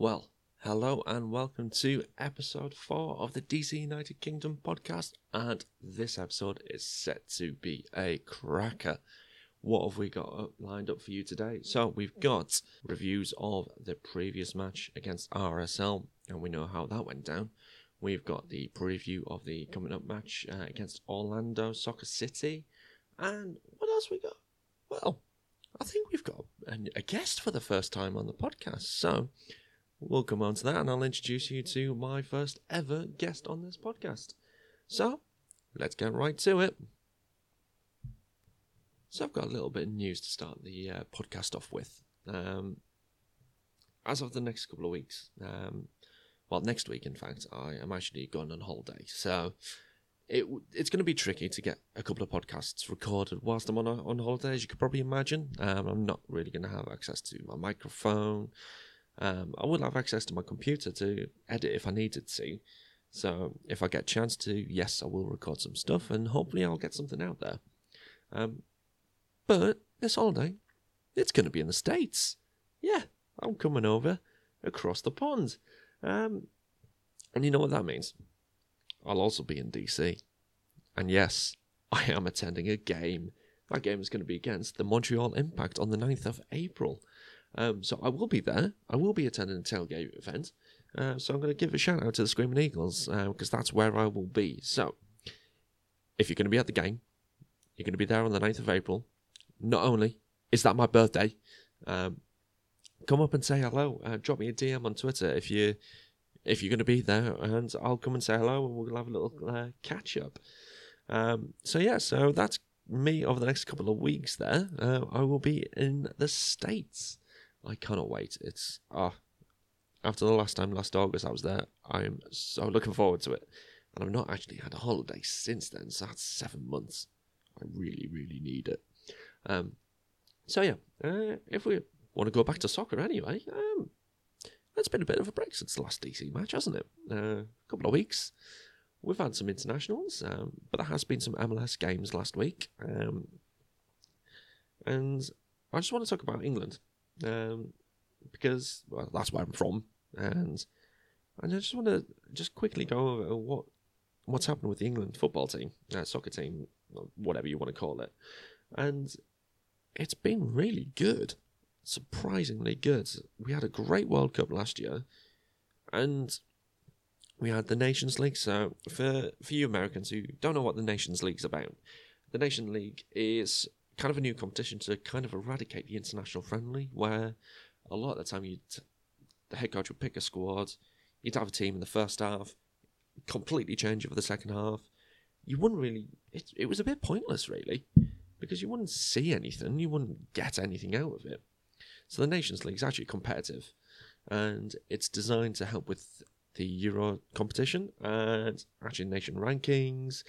Well, hello and welcome to episode 4 of the DC United Kingdom podcast. And this episode is set to be a cracker. What have we got lined up for you today? So, we've got reviews of the previous match against RSL, and we know how that went down. We've got the preview of the coming up match uh, against Orlando Soccer City. And what else we got? Well, I think we've got a, a guest for the first time on the podcast. So, we'll come on to that and I'll introduce you to my first ever guest on this podcast. So, let's get right to it. So, I've got a little bit of news to start the uh, podcast off with. Um, as of the next couple of weeks, um, well, next week, in fact, I am actually going on holiday. So, it it's going to be tricky to get a couple of podcasts recorded whilst I'm on on holiday, as you could probably imagine. Um, I'm not really going to have access to my microphone. Um, I will have access to my computer to edit if I needed to. So if I get a chance to, yes, I will record some stuff, and hopefully I'll get something out there. Um, but this holiday, it's going to be in the states. Yeah, I'm coming over across the pond. Um, and you know what that means? I'll also be in DC. And yes, I am attending a game. That game is going to be against the Montreal Impact on the 9th of April. Um, so I will be there. I will be attending a tailgate event. Uh, so I'm going to give a shout out to the Screaming Eagles because that's where I will be. So if you're going to be at the game, you're going to be there on the 9th of April. Not only is that my birthday, um, come up and say hello. Uh, drop me a DM on Twitter if you if you're going to be there, and I'll come and say hello, and we'll have a little uh, catch up. Um, so yeah, so that's me over the next couple of weeks. There, uh, I will be in the states. I cannot wait. It's ah, after the last time, last August, I was there. I'm so looking forward to it, and I've not actually had a holiday since then. So that's seven months. I really, really need it. Um, so yeah, uh, if we want to go back to soccer anyway, um, it's been a bit of a break since the last DC match, hasn't it? Uh, a couple of weeks. We've had some internationals, um, but there has been some MLS games last week. Um, and I just want to talk about England um, because well, that's where I'm from, and and I just want to just quickly go over what what's happened with the England football team, uh, soccer team, whatever you want to call it, and it's been really good surprisingly good. We had a great World Cup last year, and we had the Nations League. So, for for you Americans who don't know what the Nations League's about, the Nation League is kind of a new competition to kind of eradicate the international friendly, where a lot of the time you the head coach would pick a squad, you'd have a team in the first half, completely change it for the second half. You wouldn't really. It it was a bit pointless, really, because you wouldn't see anything, you wouldn't get anything out of it. So the Nations League is actually competitive, and it's designed to help with the Euro competition and actually nation rankings,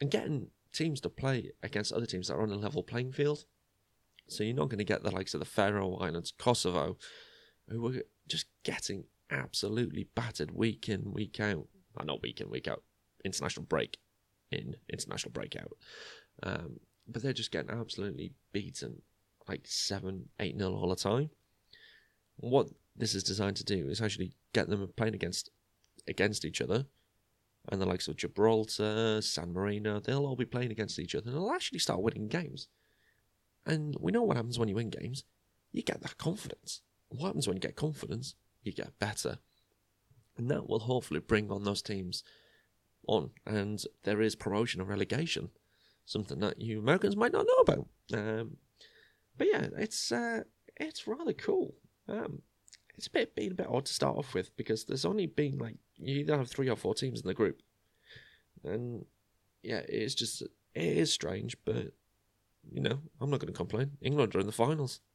and getting teams to play against other teams that are on a level playing field. So you're not going to get the likes of the Faroe Islands, Kosovo, who are just getting absolutely battered week in, week out. Well, not week in, week out. International break in, international breakout. Um, but they're just getting absolutely beaten like seven, eight nil all the time. What this is designed to do is actually get them playing against against each other, and the likes of Gibraltar, San Marino, they'll all be playing against each other, and they'll actually start winning games. And we know what happens when you win games. You get that confidence. What happens when you get confidence? You get better, and that will hopefully bring on those teams on. And there is promotion and relegation, something that you Americans might not know about. Um, but yeah, it's uh, it's rather cool. Um, it's a bit been a bit odd to start off with because there's only been like you either have three or four teams in the group, and yeah, it's just it is strange, but you know I'm not going to complain. England are in the finals.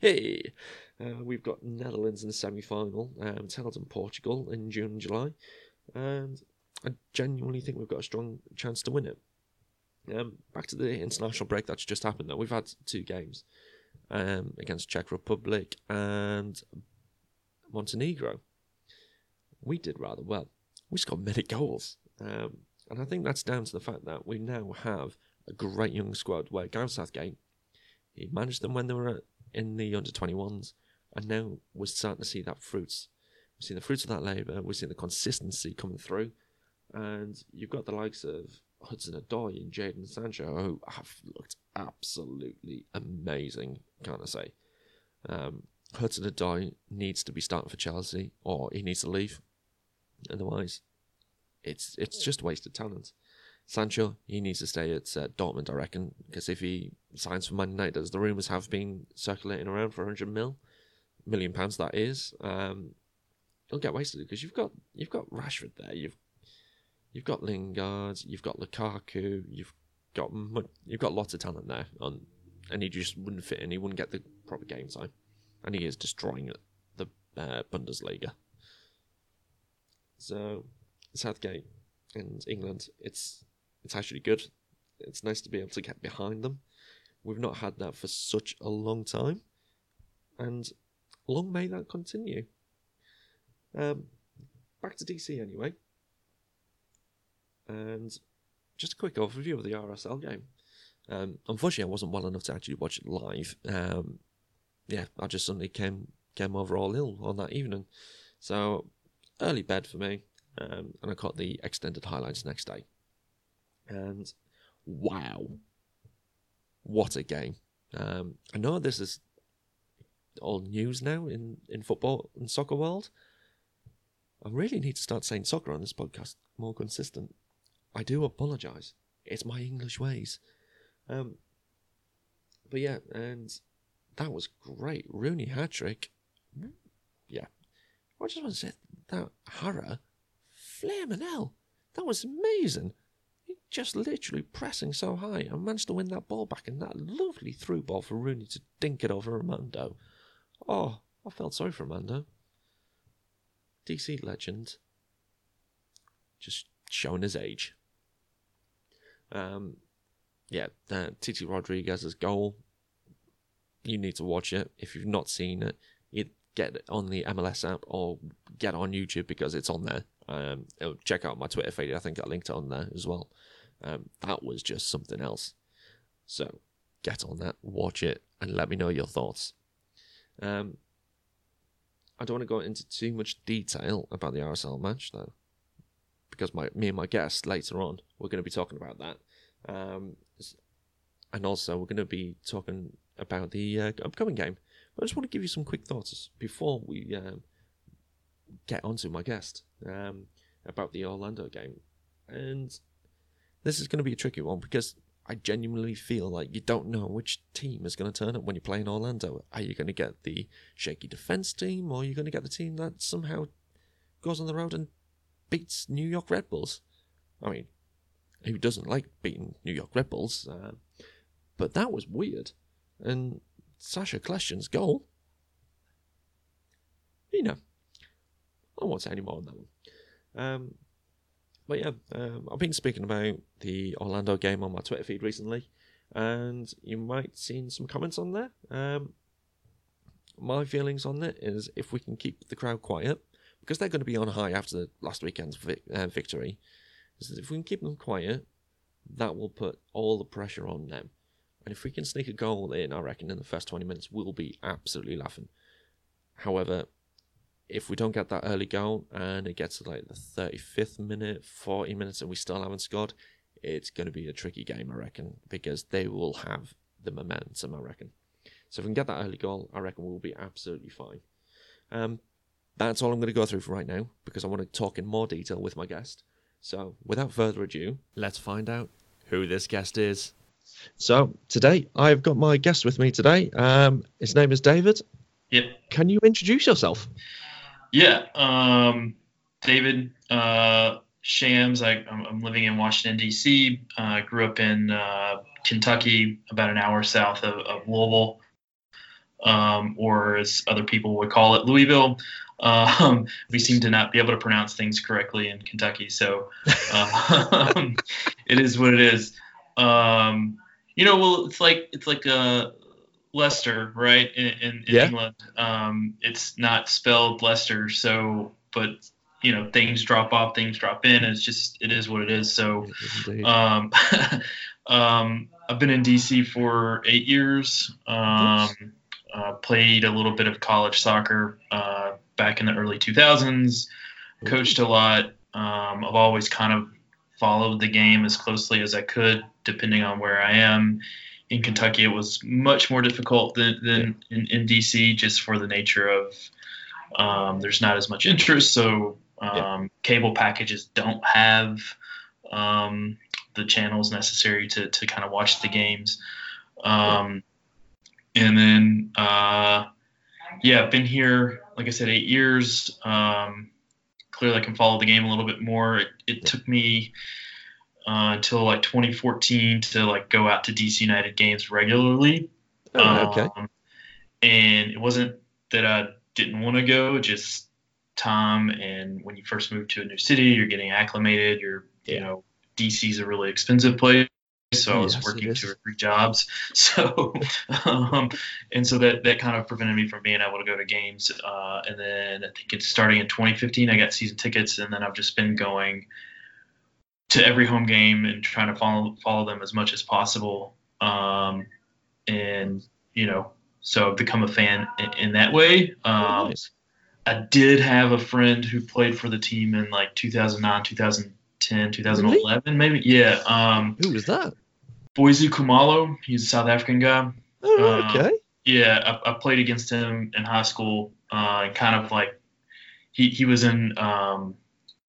Hey, uh, we've got Netherlands in the semi-final, um, Thailand and Portugal in June and July, and I genuinely think we've got a strong chance to win it. Um, back to the international break that's just happened. Though we've had two games um, against Czech Republic and Montenegro. We did rather well. We scored many goals, um, and I think that's down to the fact that we now have a great young squad. Where Gareth Southgate, he managed them when they were in the under twenty ones, and now we're starting to see that fruits. We've seen the fruits of that labour. We've seen the consistency coming through, and you've got the likes of Hudson Odoi and Jadon Sancho who have looked absolutely amazing. Can't I say? Um, Hudson Odoi needs to be starting for Chelsea, or he needs to leave. Otherwise, it's it's just wasted talent. Sancho, he needs to stay at uh, Dortmund, I reckon, because if he signs for Man United, as the rumours have been circulating around for 100 mil, million pounds that is, um, he'll get wasted because you've got you've got Rashford there, you've you've got Lingard, you've got Lukaku, you've got you've got lots of talent there, on, and he just wouldn't fit in. He wouldn't get the proper game time, and he is destroying the uh, Bundesliga. So Southgate and England, it's it's actually good. It's nice to be able to get behind them. We've not had that for such a long time, and long may that continue. Um, back to DC anyway, and just a quick overview of the RSL game. Um, unfortunately, I wasn't well enough to actually watch it live. Um, yeah, I just suddenly came came over all ill on that evening, so early bed for me, um, and I caught the extended highlights next day. And wow, what a game! Um, I know this is all news now in, in football and soccer world. I really need to start saying soccer on this podcast more consistent. I do apologise. It's my English ways. Um, but yeah, and that was great. Rooney hat trick. Yeah. I just want to say that Hara, flaming hell. That was amazing He just literally pressing so high and managed to win that ball back and that lovely through ball for Rooney to dink it over Rimando. Oh, I felt sorry for Rimando. DC legend. Just showing his age. Um, yeah, uh, Titi Rodriguez's goal. You need to watch it. If you've not seen it, get on the MLS app or get on YouTube because it's on there. Um, check out my Twitter feed. I think I linked it on there as well. Um, that was just something else. So get on that, watch it, and let me know your thoughts. Um, I don't want to go into too much detail about the RSL match though, because my me and my guest later on we're going to be talking about that, um, and also we're going to be talking about the uh, upcoming game. I just want to give you some quick thoughts before we um, get onto my guest um, about the Orlando game, and this is going to be a tricky one because I genuinely feel like you don't know which team is going to turn up when you play in Orlando. Are you going to get the shaky defense team, or are you going to get the team that somehow goes on the road and beats New York Red Bulls? I mean, who doesn't like beating New York Red Bulls? Uh, but that was weird. And Sacha Kljestan's goal, you know, I won't say any more on that one. Um, but yeah, um, I've been speaking about the Orlando game on my Twitter feed recently, and you might seen some comments on there. Um, my feelings on it is if we can keep the crowd quiet, because they're going to be on high after the last weekend's uh, victory, if we can keep them quiet, that will put all the pressure on them. And if we can sneak a goal in, I reckon in the first 20 minutes, we'll be absolutely laughing. However, if we don't get that early goal and it gets to like the 35th minute, 40 minutes, and we still haven't scored, it's going to be a tricky game, I reckon, because they will have the momentum, I reckon. So if we can get that early goal, I reckon we'll be absolutely fine. Um, that's all I'm going to go through for right now because I want to talk in more detail with my guest. So without further ado, let's find out who this guest is. So today I've got my guest with me today. Um, his name is David. Yep. Can you introduce yourself? Yeah, um, David uh, Shams. I, am living in Washington D.C. I uh, grew up in uh, Kentucky, about an hour south of, of Louisville, um, or as other people would call it, Louisville. Um, we seem to not be able to pronounce things correctly in Kentucky, so uh, it is what it is. Um, you know, well, it's like it's like a uh, Leicester, right? In, in, in yeah. England, um, it's not spelled Leicester. So, but you know, things drop off, things drop in. It's just it is what it is. So, um, um, I've been in DC for eight years. Um, uh, played a little bit of college soccer uh, back in the early 2000s. Coached a lot. Um, I've always kind of followed the game as closely as I could, depending on where I am. In Kentucky, it was much more difficult than, than in, in DC, just for the nature of um, there's not as much interest. So um, yeah. cable packages don't have um, the channels necessary to, to kind of watch the games. Um, and then, uh, yeah, I've been here, like I said, eight years. Um, clearly, I can follow the game a little bit more. It, it took me uh, until like 2014 to like go out to DC United games regularly. Oh, okay. Um, and it wasn't that I didn't want to go, just time. And when you first move to a new city, you're getting acclimated. You're, yeah. you know, DC's a really expensive place so I was working two or three jobs. So, um, and so that that kind of prevented me from being able to go to games. Uh, and then I think it's starting in 2015, I got season tickets, and then I've just been going to every home game and trying to follow follow them as much as possible. Um, and you know, so I've become a fan in, in that way. Um, nice. I did have a friend who played for the team in like 2009, 2000 2010, 2011, really? maybe. Yeah. Um, Who was that? Boyzzz Khumalo. He's a South African guy. Oh, uh, okay. Yeah, I, I, played against him in high school. Uh, kind of like he he was in. Um,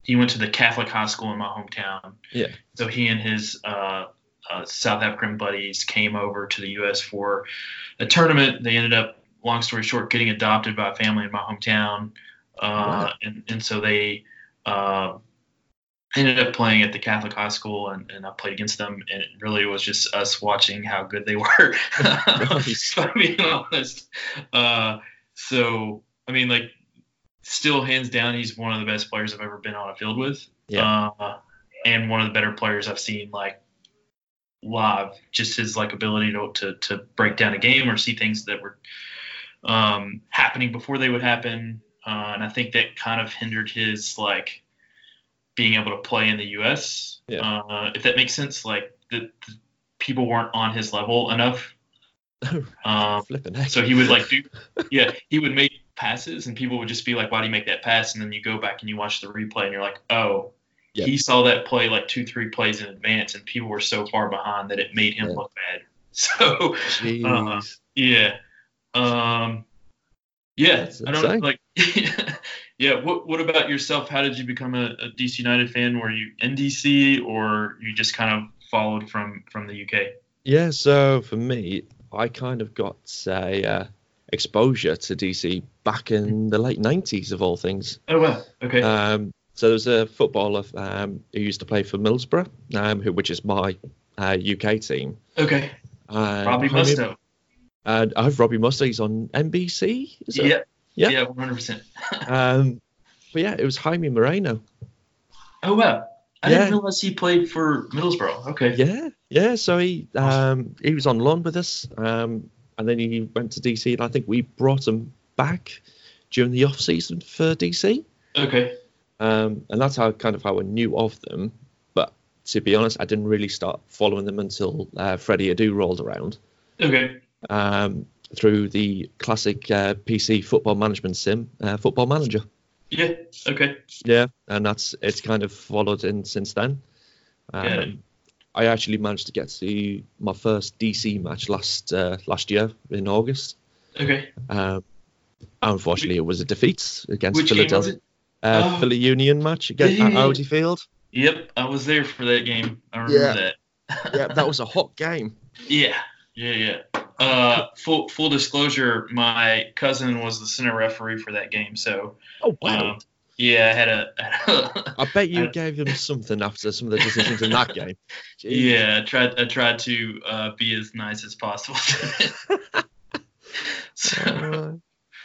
he went to the Catholic high school in my hometown. Yeah. So he and his uh, uh, South African buddies came over to the U.S. for a tournament. They ended up, long story short, getting adopted by a family in my hometown. Uh, wow. and, and so they uh, ended up playing at the Catholic high school and, and I played against them and it really was just us watching how good they were. if I'm being honest. Uh, so I mean like still hands down he's one of the best players I've ever been on a field with. Yeah. Uh, and one of the better players I've seen like live. Just his like ability to to, to break down a game or see things that were um, happening before they would happen. Uh, and I think that kind of hindered his like being able to play in the U.S. Yeah. Uh, if that makes sense, like the, the, people weren't on his level enough. Um, so he would like do, yeah, he would make passes, and people would just be like, "Why do you make that pass?" And then you go back and you watch the replay, and you're like, "Oh, yep. he saw that play like two, three plays in advance, and people were so far behind that it made him yeah. look bad." So, uh, yeah, um, yeah, I don't know, like. Yeah. What What about yourself? How did you become a, a, DC United fan? Were you in DC or you just kind of followed from from the UK? Yeah. So for me, I kind of got say uh, exposure to DC back in the late '90s, of all things. Oh wow. Okay. Um, so there was a footballer um, who used to play for Middlesbrough, um, who, which is my uh, UK team. Okay. Uh, Robbie Mustoe. And I have Robbie Mustoe. He's on NBC. Is it? Yeah. Yeah, yeah, one hundred percent. Um, but yeah, it was Jaime Moreno. Oh wow, I yeah. didn't realize he played for Middlesbrough. Okay. Yeah, yeah. So he um, he was on loan with us, um, and then he went to DC, and I think we brought him back during the off season for DC. Okay. Um, and that's how kind of how I knew of them. But to be honest, I didn't really start following them until uh, Freddie Adu rolled around. Okay. Um, through the classic uh, PC football management sim, uh, Football Manager. Yeah. Okay. Yeah, and that's it's kind of followed in since then. Um, yeah. I actually managed to get to my first DC match last uh, last year in August. Okay. Um, unfortunately, it was a defeat against Philadelphia. Uh, oh. Philly Union match against yeah. at Audi Field. Yep, I was there for that game. I remember yeah. that. yeah, that was a hot game. Yeah, yeah, yeah. Uh, full full disclosure, my cousin was the center referee for that game. So. Oh wow. Um, yeah, I had a. I bet you gave them something after some of the decisions in that game. Jeez. Yeah, I tried. I tried to uh, be as nice as possible. so, uh,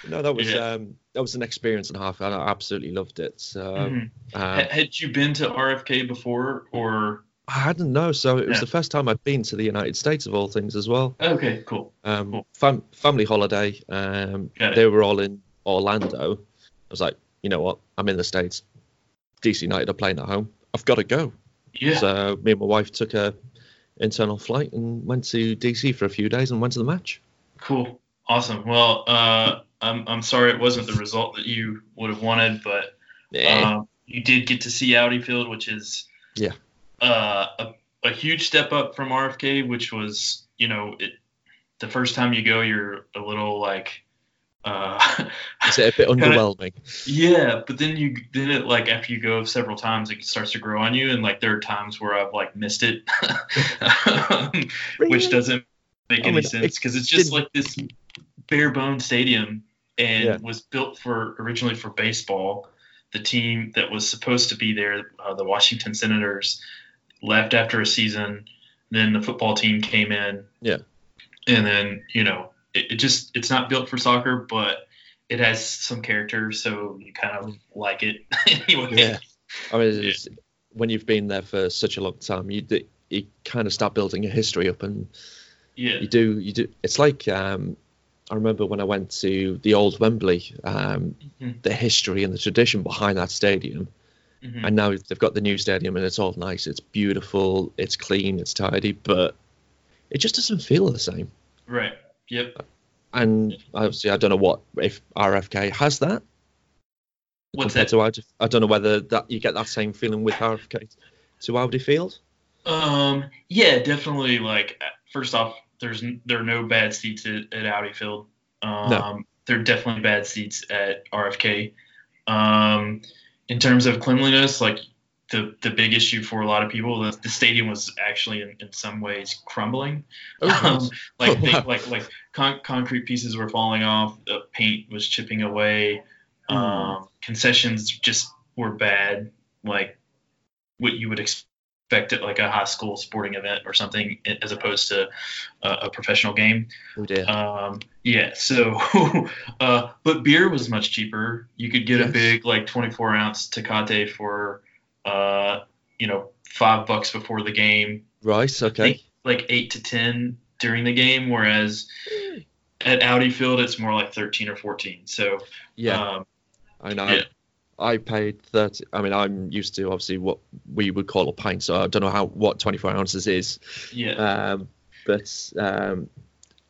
no, that was yeah. um, that was an experience and a half. I absolutely loved it. So, mm-hmm. uh, had you been to RFK before, or I hadn't know, so it was yeah. the first time I'd been to the United States of all things as well. Okay, cool. Um, cool. Fam- family holiday. Um, they were all in Orlando. I was like, you know what? I'm in the States. DC United are playing at home. I've got to go. Yeah. So me and my wife took a internal flight and went to DC for a few days and went to the match. Cool. Awesome. Well, uh, I'm I'm sorry it wasn't the result that you would have wanted, but Yeah. um, you did get to see Audi Field, which is Yeah. uh, a a huge step up from RFK, which was you know it the first time you go, you're a little like. Uh, Is it a bit underwhelming? Yeah, but then you then it like after you go several times, it starts to grow on you, and like there are times where I've like missed it, which doesn't make I any mean, sense it because it's just didn't- like this bare bone stadium, and Yeah. was built for originally for baseball. The team that was supposed to be there, uh, the Washington Senators, left after a season. Then the football team came in. Yeah. And then you know it, it just it's not built for soccer, but it has some character, so you kind of like it anyway. Yeah. I mean, it's, when you've been there for such a long time, you you kind of start building a history up, and Yeah. you do you do. It's like um, I remember when I went to the old Wembley, um, Mhm. the history and the tradition behind that stadium, Mhm. and now they've got the new stadium, and it's all nice, it's beautiful, it's clean, it's tidy, but it just doesn't feel the same. Right. Yep. And obviously, I don't know what if RFK has that. What's compared that? to Audi. I don't know whether that you get that same feeling with RFK to Audi Field. Um. Yeah. Definitely. Like first off, there's there are no bad seats at, at Audi Field. Um, There are definitely bad seats at RFK. Um, in terms of cleanliness, like the the big issue for a lot of people, the, the stadium was actually in, in some ways crumbling. um, like Oh, they, wow. like like con- concrete pieces were falling off, the paint was chipping away, Hmm. um, concessions just were bad, like what you would expect at like a high school sporting event or something, as opposed to a, a professional game. oh dear. Um, yeah, so uh, but beer was much cheaper. You could get a big like 24 ounce Tecate for uh, you know five bucks before the game right. Okay. like eight to ten during the game, whereas at Audi Field it's more like thirteen or fourteen. So Yeah. um, I know. yeah. I paid thirty. I mean, I'm used to obviously what we would call a pint, so I don't know how what 24 ounces is. yeah, Um, but um,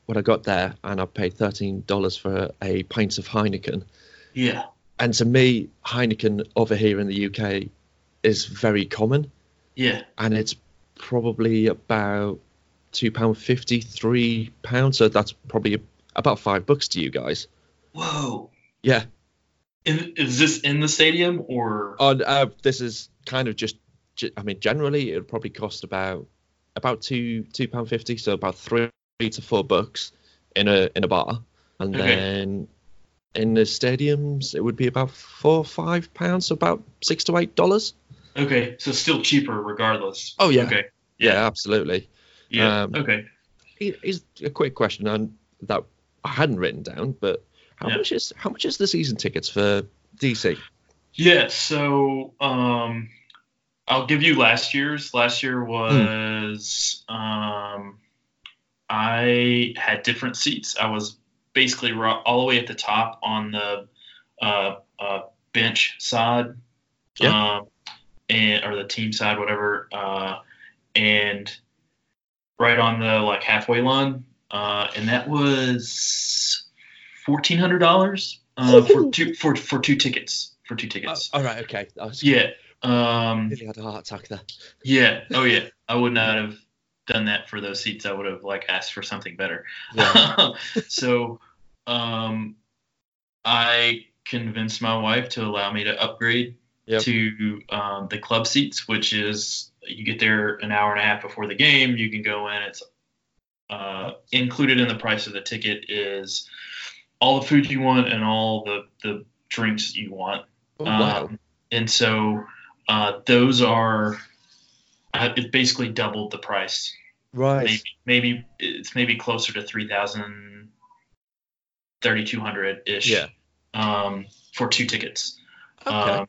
when I got there, and I paid thirteen dollars for a pint of Heineken, yeah, and to me, Heineken over here in the UK is very common. yeah. and it's probably about two pound fifty, three pounds. So that's probably about five bucks to you guys. Whoa. Yeah. In, is this in the stadium or? On uh, this is kind of just, I mean, generally it would probably cost about about two two pound fifty, so about three to four bucks in a in a bar, and Okay. then in the stadiums it would be about four five pounds, so about six to eight dollars. Okay, so still cheaper regardless. Oh, yeah. Okay. Yeah, absolutely. Yeah. Um, okay. Here- Here's a quick question and that I hadn't written down, but how Yeah. much is how much is the season tickets for DC? Yeah. So um, I'll give you last year's. Last year was um, I had different seats. I was basically all the way at the top on the uh, uh, bench side, Yeah. um, and or the team side, whatever, uh, and right on the like halfway line, uh, and that was fourteen hundred dollars uh, for two for for two tickets for two tickets. all right, okay. Yeah. Um, nearly had a heart attack there. yeah. Oh yeah. I would not have done that for those seats. I would have like asked for something better. Yeah. so, um, I convinced my wife to allow me to upgrade Yep. to um, the club seats, which is you get there an hour and a half before the game. You can go in. It's uh, included in the price of the ticket is all the food you want and all the the drinks you want. Oh, wow. Um, and so uh, those are uh, it basically doubled the price. right. Maybe maybe it's maybe closer to 3000 3200 ish Yeah. um, for two tickets. Okay. Um,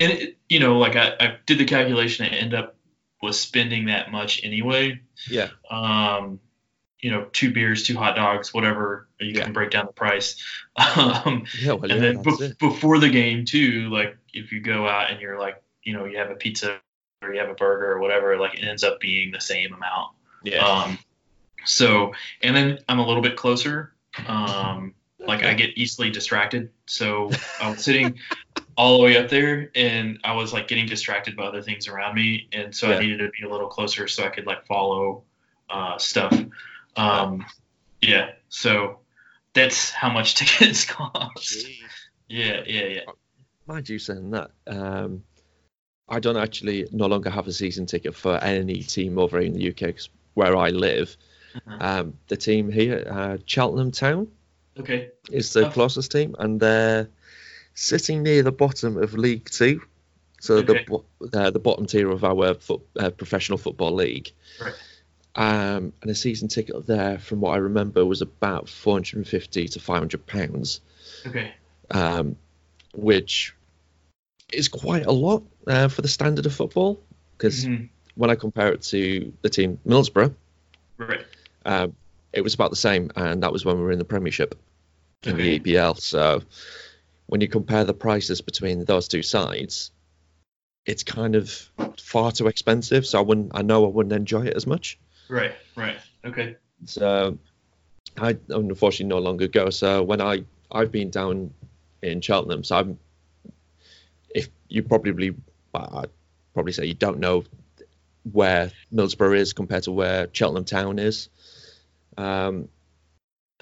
and it, you know, like I, I did the calculation, I end up was spending that much anyway. yeah. Um, you know, two beers, two hot dogs, whatever. You Yeah. can break down the price. Um, Yeah. Well, and yeah, then before the game too, like if you go out and you're like, you know, you have a pizza or you have a burger or whatever, like it ends up being the same amount. Yeah. Um, so, and then I'm a little bit closer. Um, Like I get easily distracted. So I was sitting all the way up there and I was like getting distracted by other things around me. And so Yeah. I needed to be a little closer so I could like follow uh, stuff. Um, yeah. So that's how much tickets cost. Yeah, yeah, yeah. Mind you saying that, um, I don't actually no longer have a season ticket for any team over in the UK 'cause where I live. Mhm. Um, the team here, uh, Cheltenham Town, Okay. is the Oh. closest team, and they're sitting near the bottom of League Two, so Okay. the uh, the bottom tier of our foot, uh, professional football league. Right. Um, and a season ticket there, from what I remember, was about 450 to 500 pounds, Okay. um, which is quite a lot uh, for the standard of football. Because Mhm. when I compare it to the team Middlesbrough, Right. um, it was about the same, and that was when we were in the Premiership in Okay. the EPL. So when you compare the prices between those two sides, it's kind of far too expensive. So I wouldn't, I know I wouldn't enjoy it as much. Right. Right. Okay. So I unfortunately no longer go. So when I I've been down in Cheltenham, so I'm if you probably well, I'd probably say you don't know where Middlesbrough is compared to where Cheltenham Town is. Um,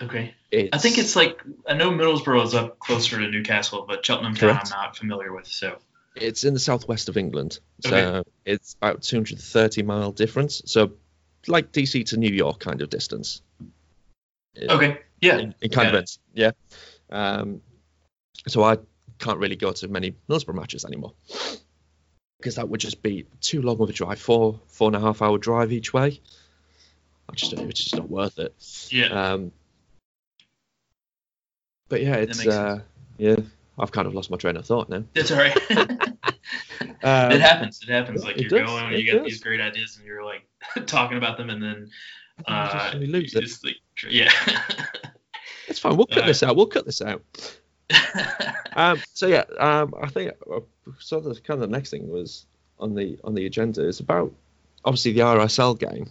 Okay. it's, I think it's like I know Middlesbrough is up closer to Newcastle, but Cheltenham Town I'm not familiar with. So it's in the southwest of England, so Okay. it's about 230 mile difference. So like DC to New York kind of distance. okay, yeah, in, in kind got of ends, yeah. Um, so I can't really go to many Middlesbrough matches anymore because that would just be too long of a drive, four four and a half hour drive each way. I just it's just not worth it. yeah. Um, but yeah, it's uh, yeah. I've kind of lost my train of thought now. That's all right. Um, it happens. It happens. Like you're does, going and you get does. these great ideas and you're like talking about them and then you uh, just lose you it. just, like, yeah. It's fine. We'll cut Uh, this out. We'll cut this out. Um, so yeah, um, I think uh, so. The kind of the next thing was on the on the agenda is about obviously the RSL game.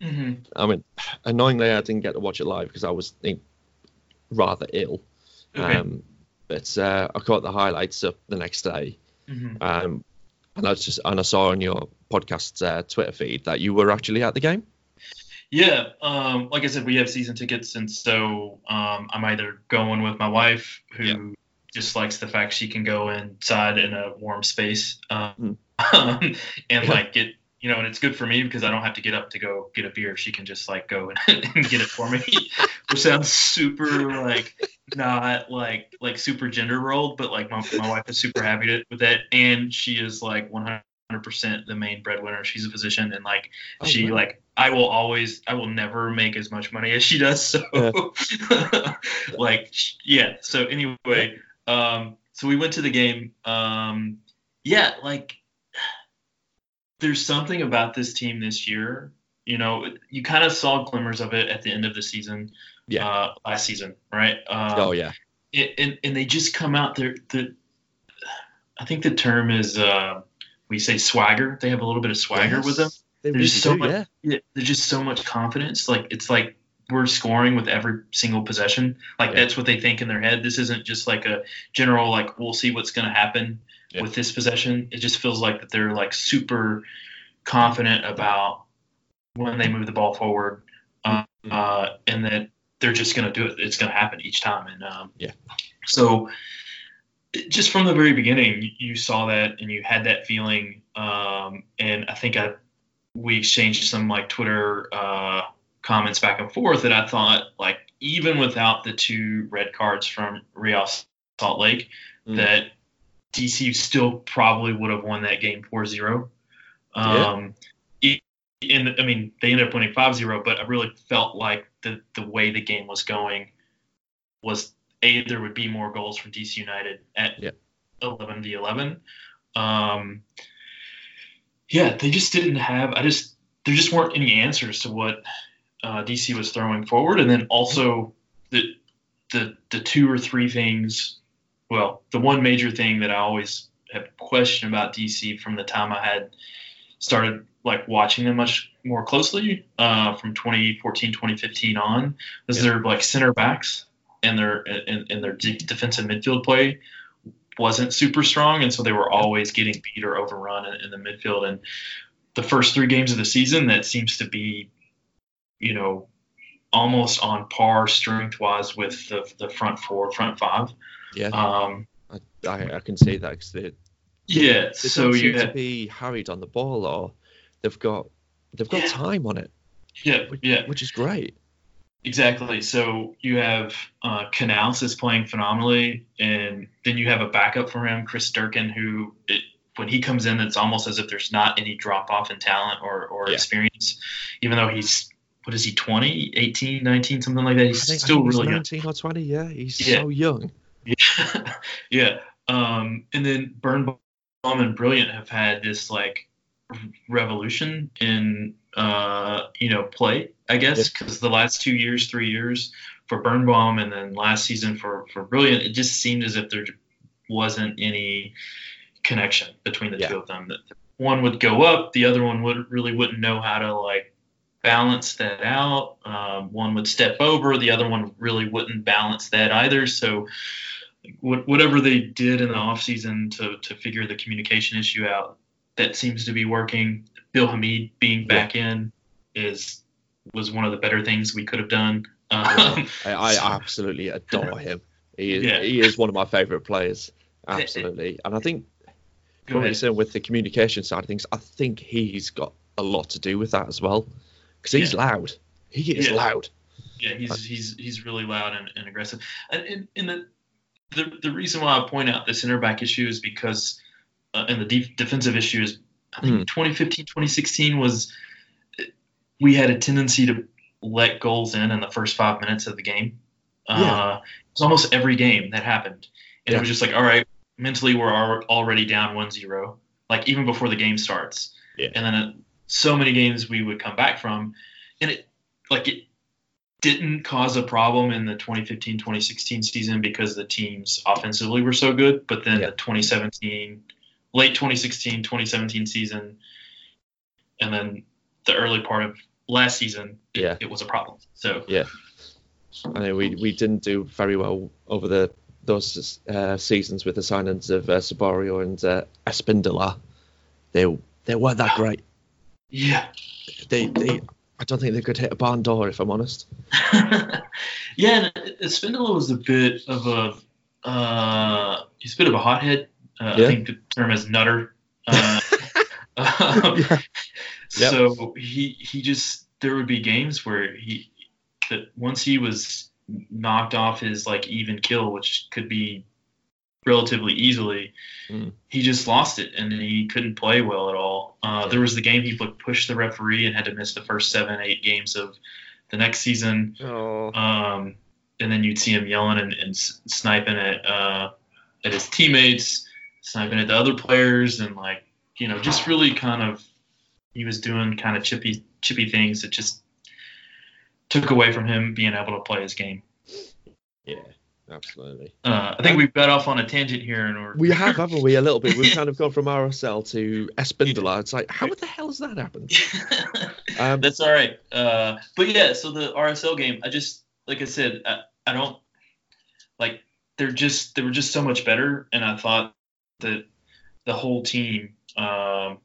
hmm I mean, annoyingly, I didn't get to watch it live because I was rather ill. Okay. Um, but uh, I caught the highlights up the next day, hmm um, and I was just and I saw on your podcast uh, Twitter feed that you were actually at the game. Yeah, um, like I said, we have season tickets, and so um, I'm either going with my wife, who Yeah. just likes the fact she can go inside in a warm space, um, Hmm. and like get you know, and it's good for me because I don't have to get up to go get a beer. She can just like go and, and get it for me, which sounds super like not like like super gender rolled, but like my, my wife is super happy to, with that, and she is like 100 percent the main breadwinner. She's a physician, and like Oh, she wow. like I will always I will never make as much money as she does. So like yeah. So anyway, um, so we went to the game. Um, yeah, like there's something about this team this year. You know, you kind of saw glimmers of it at the end of the season. Yeah. Uh, last season, right? Um, oh yeah, it, and, and they just come out there the I think the term is uh, we say swagger. They have a little bit of swagger with them. They There's so do, much- yeah. Yeah, there's just so much confidence. Like it's like we're scoring with every single possession. Like Yeah. that's what they think in their head. This isn't just like a general like we'll see what's going to happen Yeah. with this possession. It just feels like that they're like super confident about when they move the ball forward, uh, Mhm. uh, and that they're just going to do it. It's going to happen each time. And um, Yeah. so just from the very beginning, you, you saw that and you had that feeling. Um, and I think I we exchanged some like Twitter uh, comments back and forth that I thought like even without the two red cards from Real Salt Lake, Mm. that DC still probably would have won that game 4-0. Um, e- and I mean they ended up winning 5-0, but I really felt like the the way the game was going was a there would be more goals from DC United at Yeah. 11 v 11. Um, yeah, they just didn't have. I just there just weren't any answers to what uh, DC was throwing forward, and then also the the the two or three things. Well, the one major thing that I always have questioned about DC from the time I had started like watching them much more closely uh, from 2014 2015 on was Yeah. their like center backs and their and, and their de- defensive midfield play wasn't super strong, and so they were always getting beat or overrun in, in the midfield. And the first three games of the season, that seems to be, you know, almost on par strength wise with the the front four, front five. Yeah, Um, I, I, I can see that because they, yeah. they So don't you seem to be harried on the ball, or they've got they've got Yeah. time on it, yeah, which, yeah. which is great. Exactly. So you have uh, Canouse is playing phenomenally, and then you have a backup for him, Chris Durkin, who it, when he comes in, it's almost as if there's not any drop off in talent or, or Yeah. experience, even though he's what is he 20 18 19 something like that he's think, still really young 19 or 20. Yeah, he's Yeah. so young. Yeah. Yeah um and then Birnbaum and Brillant have had this like revolution in uh you know play I guess because the last two years three years for Birnbaum and then last season for for Brillant it just seemed as if there wasn't any connection between the Yeah. two of them. That one would go up the other one would really wouldn't know how to like balance that out um, one would step over the other one really wouldn't balance that either so what, whatever they did in the offseason to, to figure the communication issue out, that seems to be working. Bill Hamid being back in is was one of the better things we could have done. Um, I, I So- absolutely adore him. He is, Yeah. he is one of my favorite players. Absolutely. And I think go what you're saying with the communication side of things, I think he's got a lot to do with that as well. Because he's Yeah. loud. He is Yeah. loud. Yeah, he's he's he's really loud and, and aggressive. And, and, and the, the the reason why I point out the center back issue is because, uh, and the def- defensive issue is, I think Hmm. 2015, 2016 was, we had a tendency to let goals in in the first five minutes of the game. Yeah. Uh, it was almost every game that happened, and Yeah. it was just like, all right, mentally we're already down 1-0, like even before the game starts. Yeah. And then uh, so many games we would come back from, and it like it didn't cause a problem in the 2015-2016 season because the teams offensively were so good, but then Yeah. the 2017 late 2016 2017 season and then the early part of last season it, Yeah. it was a problem. So yeah I know we, we didn't do very well over the those uh, seasons with the signings of uh, Saborio and uh, Espindola. They they weren't that great. Yeah. They they I don't think they could hit a barn door if I'm honest. yeah, and Spindola was a bit of a uh, he's a bit of a hothead. Uh, Yeah. I think the term is nutter. Uh, um, yeah. Yep. So he he just there would be games where he that once he was knocked off his like even kill, which could be relatively easily, Mm. he just lost it and he couldn't play well at all. Uh, there was the game he pushed the referee and had to miss the first seven eight games of the next season. Oh. Um, and then you'd see him yelling and, and sniping at uh, at his teammates, sniping at the other players, and like you know, just really kind of he was doing kind of chippy chippy things that just took away from him being able to play his game. Yeah, absolutely. Uh, I think we've got off on a tangent here, and we're We have, haven't we, a little bit? We've kind of gone from RSL to Espindola. It's like, how the hell has that happened? Um, That's all right. Uh, but yeah, so the RSL game, I just like I said, I, I don't like they're just they were just so much better, and I thought that the whole team, um,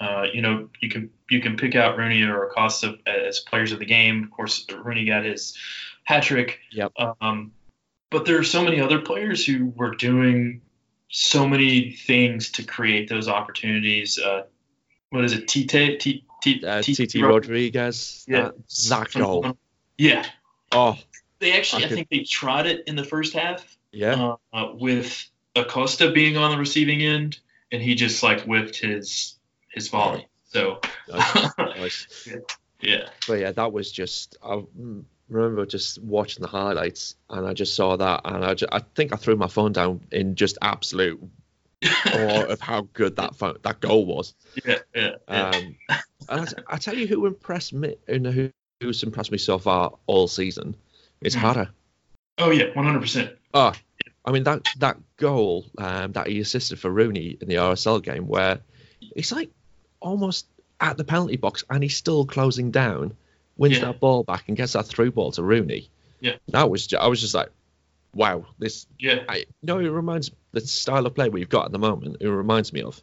uh, you know, you can you can pick out Rooney or Acosta as players of the game. Of course, Rooney got his hat trick. Yep. Um, but there are so many other players who were doing so many things to create those opportunities. Uh, what is it? Tite, T, T, uh, Rodriguez. Yeah. That, that. Yeah, Oh, they actually, I I, think they tried it in the first half yeah. uh, with Acosta being on the receiving end, and he just like whipped his his volley. So Nice, nice. yeah, But yeah, that was just. I mm, remember just watching the highlights, and I just saw that, and I, ju- I think I threw my phone down in just absolute awe of how good that phone, that goal was. yeah, yeah, yeah. Um, and I, I tell you who impressed me, who, who- who's impressed me so far all season, is Hmm. Hara. oh yeah, one hundred percent. Oh, I mean that that goal um, that he assisted for Rooney in the RSL game, where he's like almost at the penalty box and he's still closing down, wins Yeah. that ball back and gets that through ball to Rooney. Yeah. that was I was just like, wow, this. Yeah. I no, it reminds the style of play we've got at the moment. It reminds me of.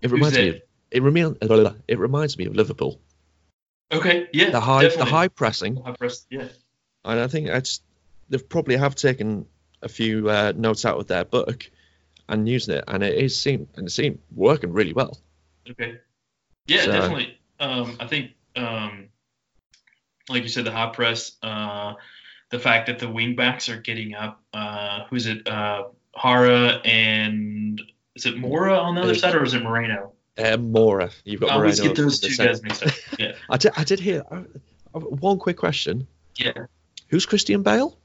It reminds me. Of, it reminds. It reminds me of Liverpool. Okay. Yeah. The high, definitely. the high pressing, High press. Yeah. and I think that's they've probably have taken a few uh, notes out of their book and using it, and it is seem and it seemed working really well. Okay. Yeah, So- definitely. Um, I think, um, like you said, the high press, uh, the fact that the wingbacks are getting up. Uh, who's it? Uh, Jara and is it Mora on the other side, or is it Moreno? Uh, Mora, you've got I always Moreno get those two guys mixed up. Yeah. I did, I did hear uh, uh, one quick question. Yeah. Who's Christian Bale?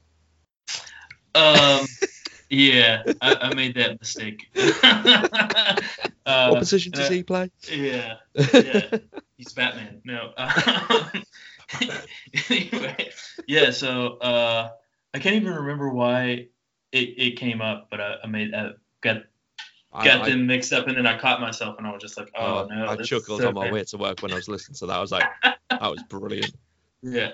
Um, yeah, I, I made that mistake. what uh, position does uh, he play? yeah, yeah. He's Batman. No. anyway, yeah. So uh, I can't even remember why it, it came up, but I, I made I got got I- them mixed up, and then I caught myself, and I was just like, oh uh, no. I chuckled so on my bad. way to work when I was listening to that. I was like, that was brilliant. Yeah.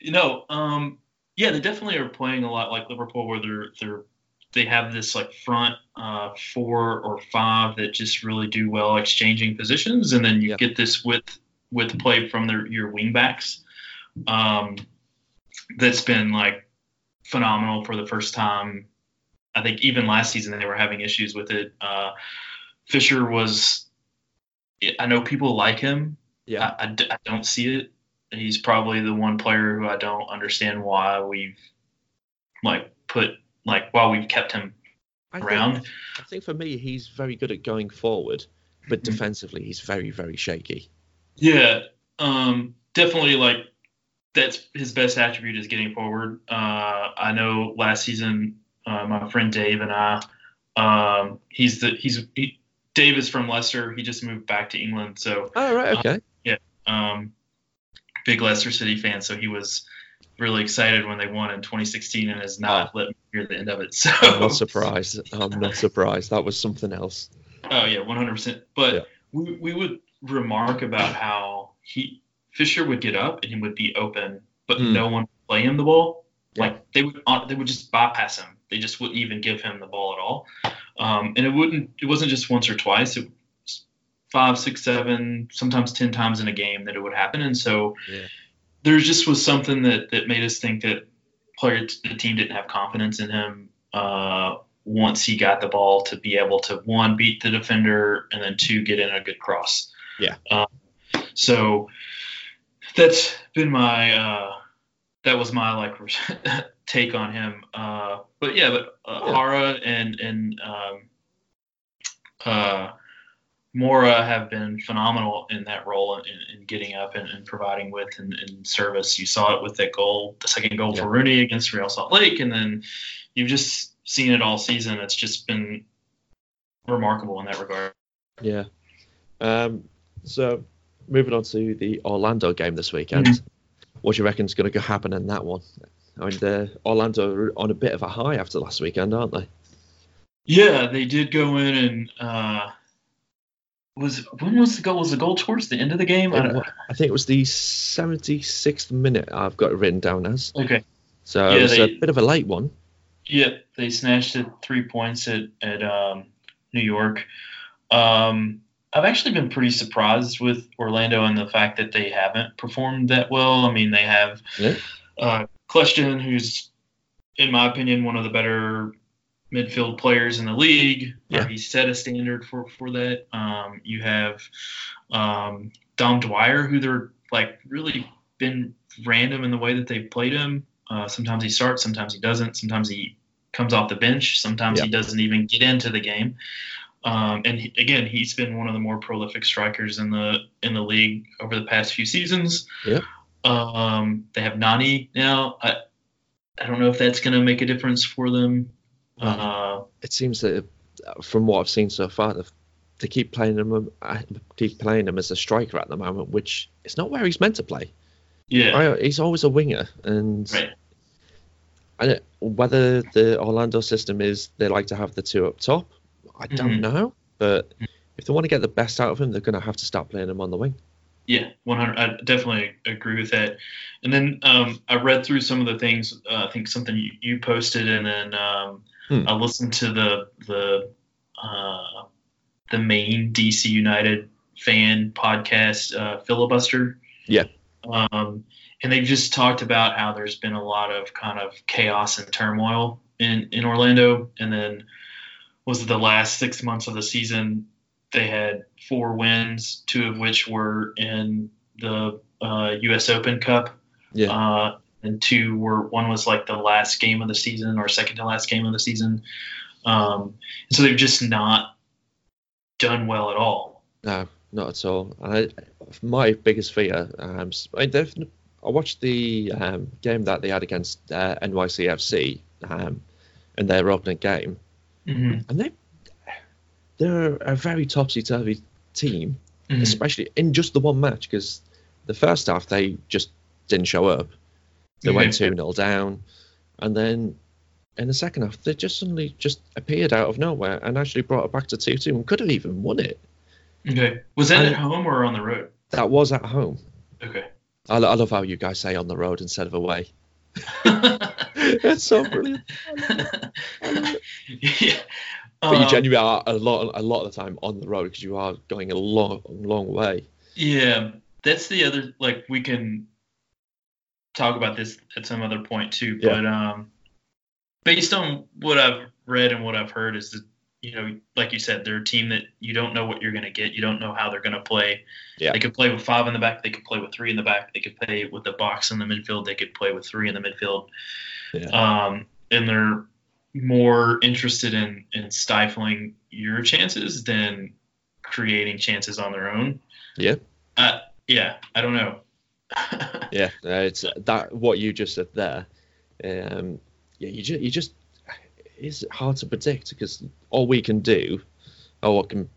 You know, um, yeah, they definitely are playing a lot like Liverpool, where they're they're they have this like front uh, four or five that just really do well exchanging positions, and then you Yeah. get this with with play from their your wing backs. Um, that's been like phenomenal for the first time. I think even last season they were having issues with it. Uh, Fisher was. I know people like him, Yeah, I, I d- I don't see it. He's probably the one player who I don't understand why we've like put like why we've kept him I think, around. I think for me, he's very good at going forward, but Mhm. defensively, he's very, very shaky. Yeah, um, definitely like that's his best attribute is getting forward. Uh, I know last season uh, my friend Dave and I, um, he's the he's he, Dave is from Leicester. He just moved back to England, so Oh right, okay. um, big Leicester City fan, so he was really excited when they won in 2016 and has not let me hear the end of it. So I'm not surprised. I'm not surprised. That was something else. oh yeah, 100%. But Yeah. we, we would remark about how he Fisher would get up and he would be open, but Mm. no one would play him the ball. Yeah. Like they would uh, they would just bypass him. They just wouldn't even give him the ball at all. Um, and it wouldn't it wasn't just once or twice. It was five, six, seven, sometimes ten times in a game that it would happen. And so Yeah. there just was something that that made us think that players the team didn't have confidence in him uh, once he got the ball to be able to one beat the defender and then two get in a good cross. Yeah. Um, so that's been my uh, that was my like take on him. Uh, but yeah, but uh, Yeah. Jara and and um, uh, Mora have been phenomenal in that role in, in getting up and, and providing with and, and service. You saw it with that goal, the second goal Yeah. for Rooney against Real Salt Lake, and then you've just seen it all season. It's just been remarkable in that regard. Yeah. Um. So, moving on to the Orlando game this weekend. Mhm. What do you reckon's going to happen in that one? I mean, the Orlando are on a bit of a high after last weekend, aren't they? Yeah, they did go in and uh, was when was the goal? Was the goal towards the end of the game? I I think it was the 76th minute. I've got it written down as. okay. So Yeah, it was they- a bit of a late one. Yeah, they snatched it three points at at um, New York. Um, I've actually been pretty surprised with Orlando and the fact that they haven't performed that well. I mean, they have Yeah. uh, Kljestan, who's, in my opinion, one of the better midfield players in the league. Yeah. He set a standard for for that. Um, you have um, Dom Dwyer, who they're like really been random in the way that they've played him. Uh, sometimes he starts, sometimes he doesn't. Sometimes he comes off the bench. Sometimes Yeah. he doesn't even get into the game. Um, and he, again, he's been one of the more prolific strikers in the in the league over the past few seasons. Yeah. Um, they have Nani now. I I don't know if that's going to make a difference for them. Uh, It seems that, from what I've seen so far, they've- keep playing him, uh, keep playing him as a striker at the moment, which is not where he's meant to play. yeah. He's always a winger, and Right. I don't, whether the Orlando system is they like to have the two up top, I don't Mhm. know. But if they want to get the best out of him, they're going to have to start playing him on the wing. Yeah, 100. I definitely agree with that. And then um, I read through some of the things. Uh, I think something you, you posted, and then um, Hmm. I listened to the the uh, the main DC United fan podcast, uh, filibuster. Yeah. Um, and they've just talked about how there's been a lot of kind of chaos and turmoil in in Orlando, and then was the last six months of the season they had four wins, two of which were in the uh, U.S. Open Cup. Yeah. Uh, and two were one was like the last game of the season or second to last game of the season. Um, and so they've just not done well at all. No, not at all. I, my biggest fear. Um, I, I watched the um, game that they had against uh, NYCFC um, in their opening game, Mm-hmm. and they they're a very topsy turvy team, Mm-hmm. especially in just the one match. Because the first half they just didn't show up. They went two 0 down, and then in the second half they just suddenly just appeared out of nowhere and actually brought it back to two two and could have even won it. Okay. Was that And- at home or on the road? That was at home. Okay. I, I love how you guys say on the road instead of away. it's so brilliant. yeah. But you Um, genuinely are a lot, a lot of the time on the road because you are going a long, long way. Yeah, that's the other. Like we can talk about this at some other point too. Yeah. But um, based on what I've read and what I've heard, is that you know, like you said, they're a team that you don't know what you're going to get. You don't know how they're going to play. Yeah. They could play with five in the back. They could play with three in the back. They could play with the box in the midfield. They could play with three in the midfield. Yeah. Um, and they're more interested in in stifling your chances than creating chances on their own. Yeah. Uh, yeah, I don't know. Yeah, uh, it's that what you just said there. Um, yeah, you just, you just it's hard to predict because all we can do, or what can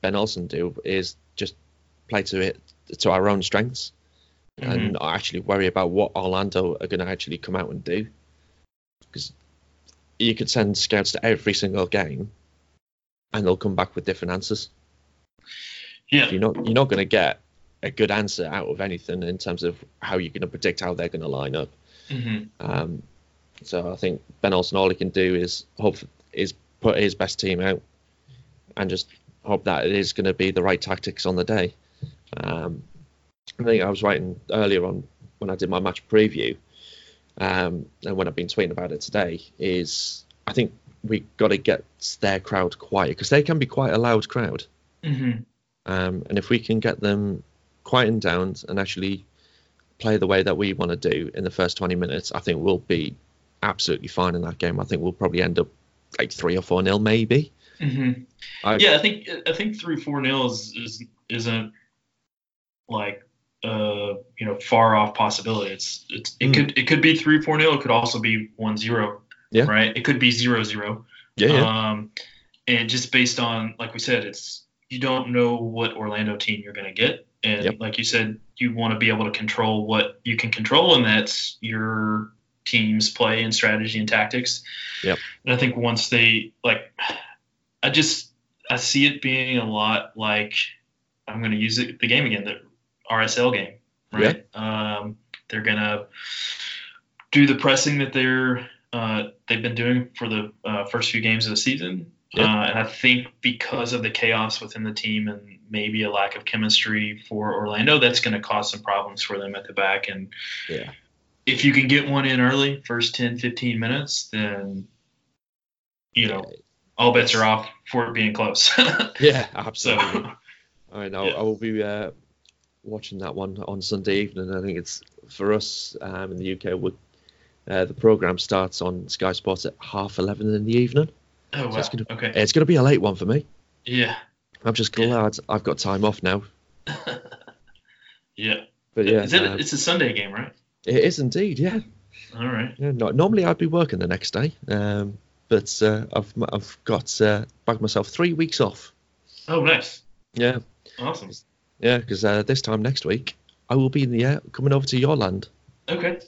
Ben Olsen do, is just play to it to our own strengths and not actually worry about what Orlando are going to actually come out and do. Because you could send scouts to every single game, and they'll come back with different answers. yeah, You're not you're not going to get a good answer out of anything in terms of how you're going to predict how they're going to line up. hmm Um, so I think Ben Olsen all he can do is hope is put his best team out and just hope that it is going to be the right tactics on the day. Um, I think I was writing earlier on when I did my match preview, um, and when I've been tweeting about it today, is I think we got to get their crowd quiet because they can be quite a loud crowd. hmm Um, and if we can get them quieting down and actually play the way that we want to do in the first 20 minutes, I think we'll be absolutely fine in that game. I think we'll probably end up like three or four nil, maybe. hmm I- yeah, I think I think three four nil is, is isn't like uh you know far off possibility. It's it's it Mm. could it could be three four nil. It could also be one zero. Yeah. Right. It could be zero zero. Yeah, yeah, Um, and just based on, like we said, it's you don't know what Orlando team you're going to get, and Yep. like you said, you want to be able to control what you can control, and that's your team's play and strategy and tactics. Yep. And I think once they like, I just I see it being a lot like I'm going to use it, the game again, the RSL game, right? Um, they're gonna do the pressing that they're uh, they've been doing for the uh, first few games of the season. Yeah. Uh, and I think because of the chaos within the team and maybe a lack of chemistry for Orlando, that's going to cause some problems for them at the back. And yeah, if you can get one in early, first 10, 15 minutes, then, you know, all bets are off for it being close. yeah, so, absolutely. I know. Yeah. I will be uh, watching that one on Sunday evening. I think it's for us um, in the UK. Would uh, the program starts on Sky Sports at half eleven in the evening? oh, wow. it's gonna- okay. It's going to be a late one for me. Yeah. I'm just Yeah. glad I've got time off now. yeah. But yeah, Is it, um, it's a Sunday game, right? It is indeed. Yeah, All right. yeah. No, normally I'd be working the next day, um, but uh, I've I've got uh, bagged myself three weeks off. Oh, nice. Yeah, Awesome. yeah, because uh, this time next week I will be in the air coming over to your land. Okay.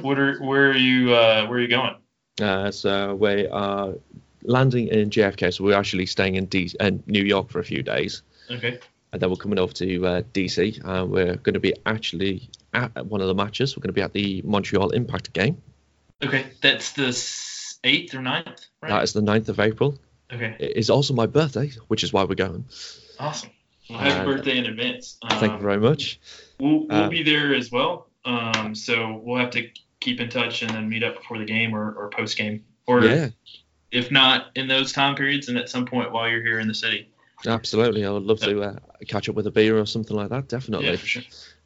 What are where are you uh, where are you going? Uh, so we are landing in JFK, so we're actually staying in D- uh, New York for a few days, Okay. And then we're coming over to uh, DC. and we're going to be actually at one of the matches. We're going to be at the Montreal Impact game. Okay, that's the eighth or 9th, right? That is the 9th of April. Okay. It is also my birthday, which is why we're going. Awesome. Well, happy Uh, birthday in advance. Thank you Um, very much. We'll, we'll Uh, be there as well. Um, so we'll have to keep in touch and then meet up before the game or, or post game. Or Yeah, if not in those time periods, and at some point while you're here in the city. Absolutely. I would love to uh, catch up with a beer or something like that. Definitely. Yeah, for sure.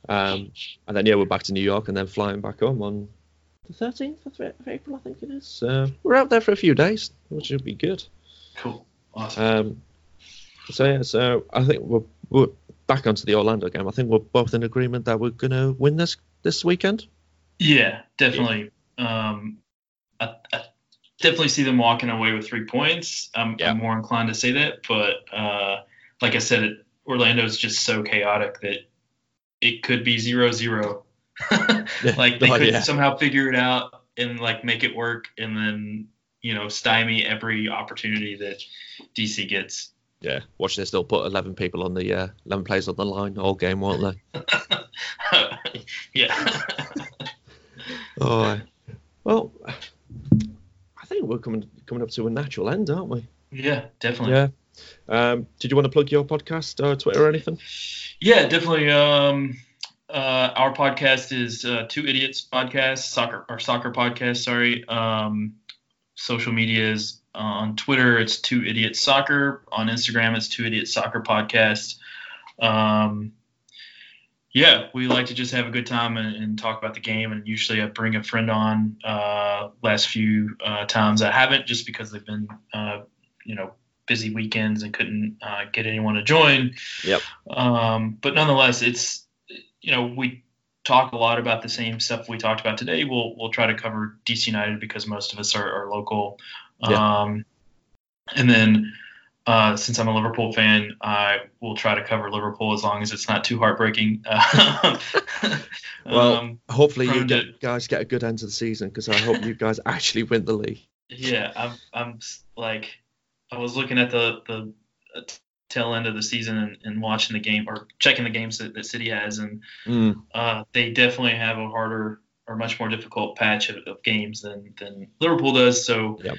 Um, and then yeah, we're back to New York and then flying back home on the 13th of April, I think it is. So we're out there for a few days, which should be good. Cool. Awesome. Um, so yeah, so I think we're we're back onto the Orlando game. I think we're both in agreement that we're gonna win this this weekend. Yeah, definitely. Um, I, I definitely see them walking away with three points. I'm, Yeah. I'm more inclined to say that, but uh, like I said, it, Orlando is just so chaotic that it could be zero zero. like they Oh, could yeah. somehow figure it out and like make it work, and then you know stymie every opportunity that DC gets. Yeah, watch this. They'll put 11 people on the uh, 11 players on the line all game, won't they? yeah. Oh, well, think we're coming coming up to a natural end, aren't we? yeah, definitely. Yeah. Um, did you want to plug your podcast or Twitter or anything? Yeah, definitely. Um, uh, our podcast is uh, Two Idiots Podcast, soccer or soccer podcast. Sorry. Um, social media is on Twitter. It's Two Idiots Soccer. On Instagram, it's Two Idiots Soccer Podcast. Um, yeah, we like to just have a good time and, and talk about the game. And usually, I bring a friend on. Uh, last few uh, times, I haven't just because they've been, uh, you know, busy weekends and couldn't uh, get anyone to join. Yep. Um, but nonetheless, it's you know we talk a lot about the same stuff we talked about today. We'll we'll try to cover DC United because most of us are, are local. Yeah. Um, and then uh, since I'm a Liverpool fan, I will try to cover Liverpool as long as it's not too heartbreaking. Well, um, Hopefully, you to- get, guys get a good end to the season because I hope you guys actually win the league. yeah, I'm I'm like I was looking at the the uh, tail end of the season and, and watching the game or checking the games that, that City has and Mm, uh, they definitely have a harder or much more difficult patch of, of games than, than Liverpool does. So Yep.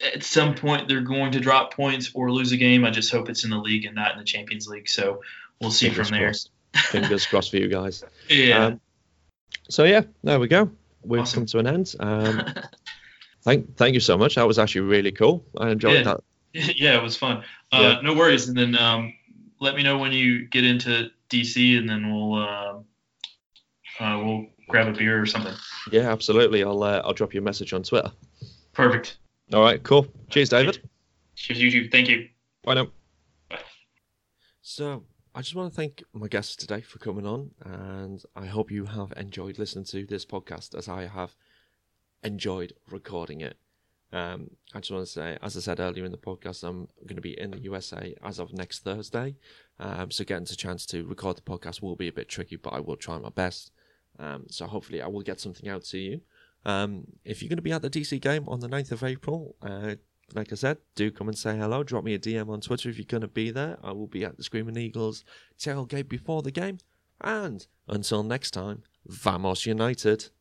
At some point they're going to drop points or lose a game. I just hope it's in the league and not in the Champions League. So we'll see fingers from there. crossed. Fingers crossed for you guys. Yeah. Um, so yeah, there we go. We've Awesome. come to an end. Um, thank thank you so much. That was actually really cool. I enjoyed Yeah. that. yeah, it was fun. Uh, Yeah. No worries. And then um, let me know when you get into DC, and then we'll uh, uh, we'll grab a beer or something. Yeah, absolutely. I'll uh, I'll drop you a message on Twitter. Perfect. All right, cool. Cheers, David. Cheers, YouTube. Thank you. Bye now. So, I just want to thank my guests today for coming on, and I hope you have enjoyed listening to this podcast as I have enjoyed recording it. Um, I just want to say, as I said earlier in the podcast, I'm going to be in the USA as of next Thursday. Um, so, getting a chance to record the podcast will be a bit tricky, but I will try my best. Um, so, hopefully, I will get something out to you. Um, if you're going to be at the DC game on the 9th of April, uh, like I said, do come and say hello. Drop me a DM on Twitter if you're going to be there. I will be at the Screaming Eagles tailgate before the game. And until next time, Vamos United.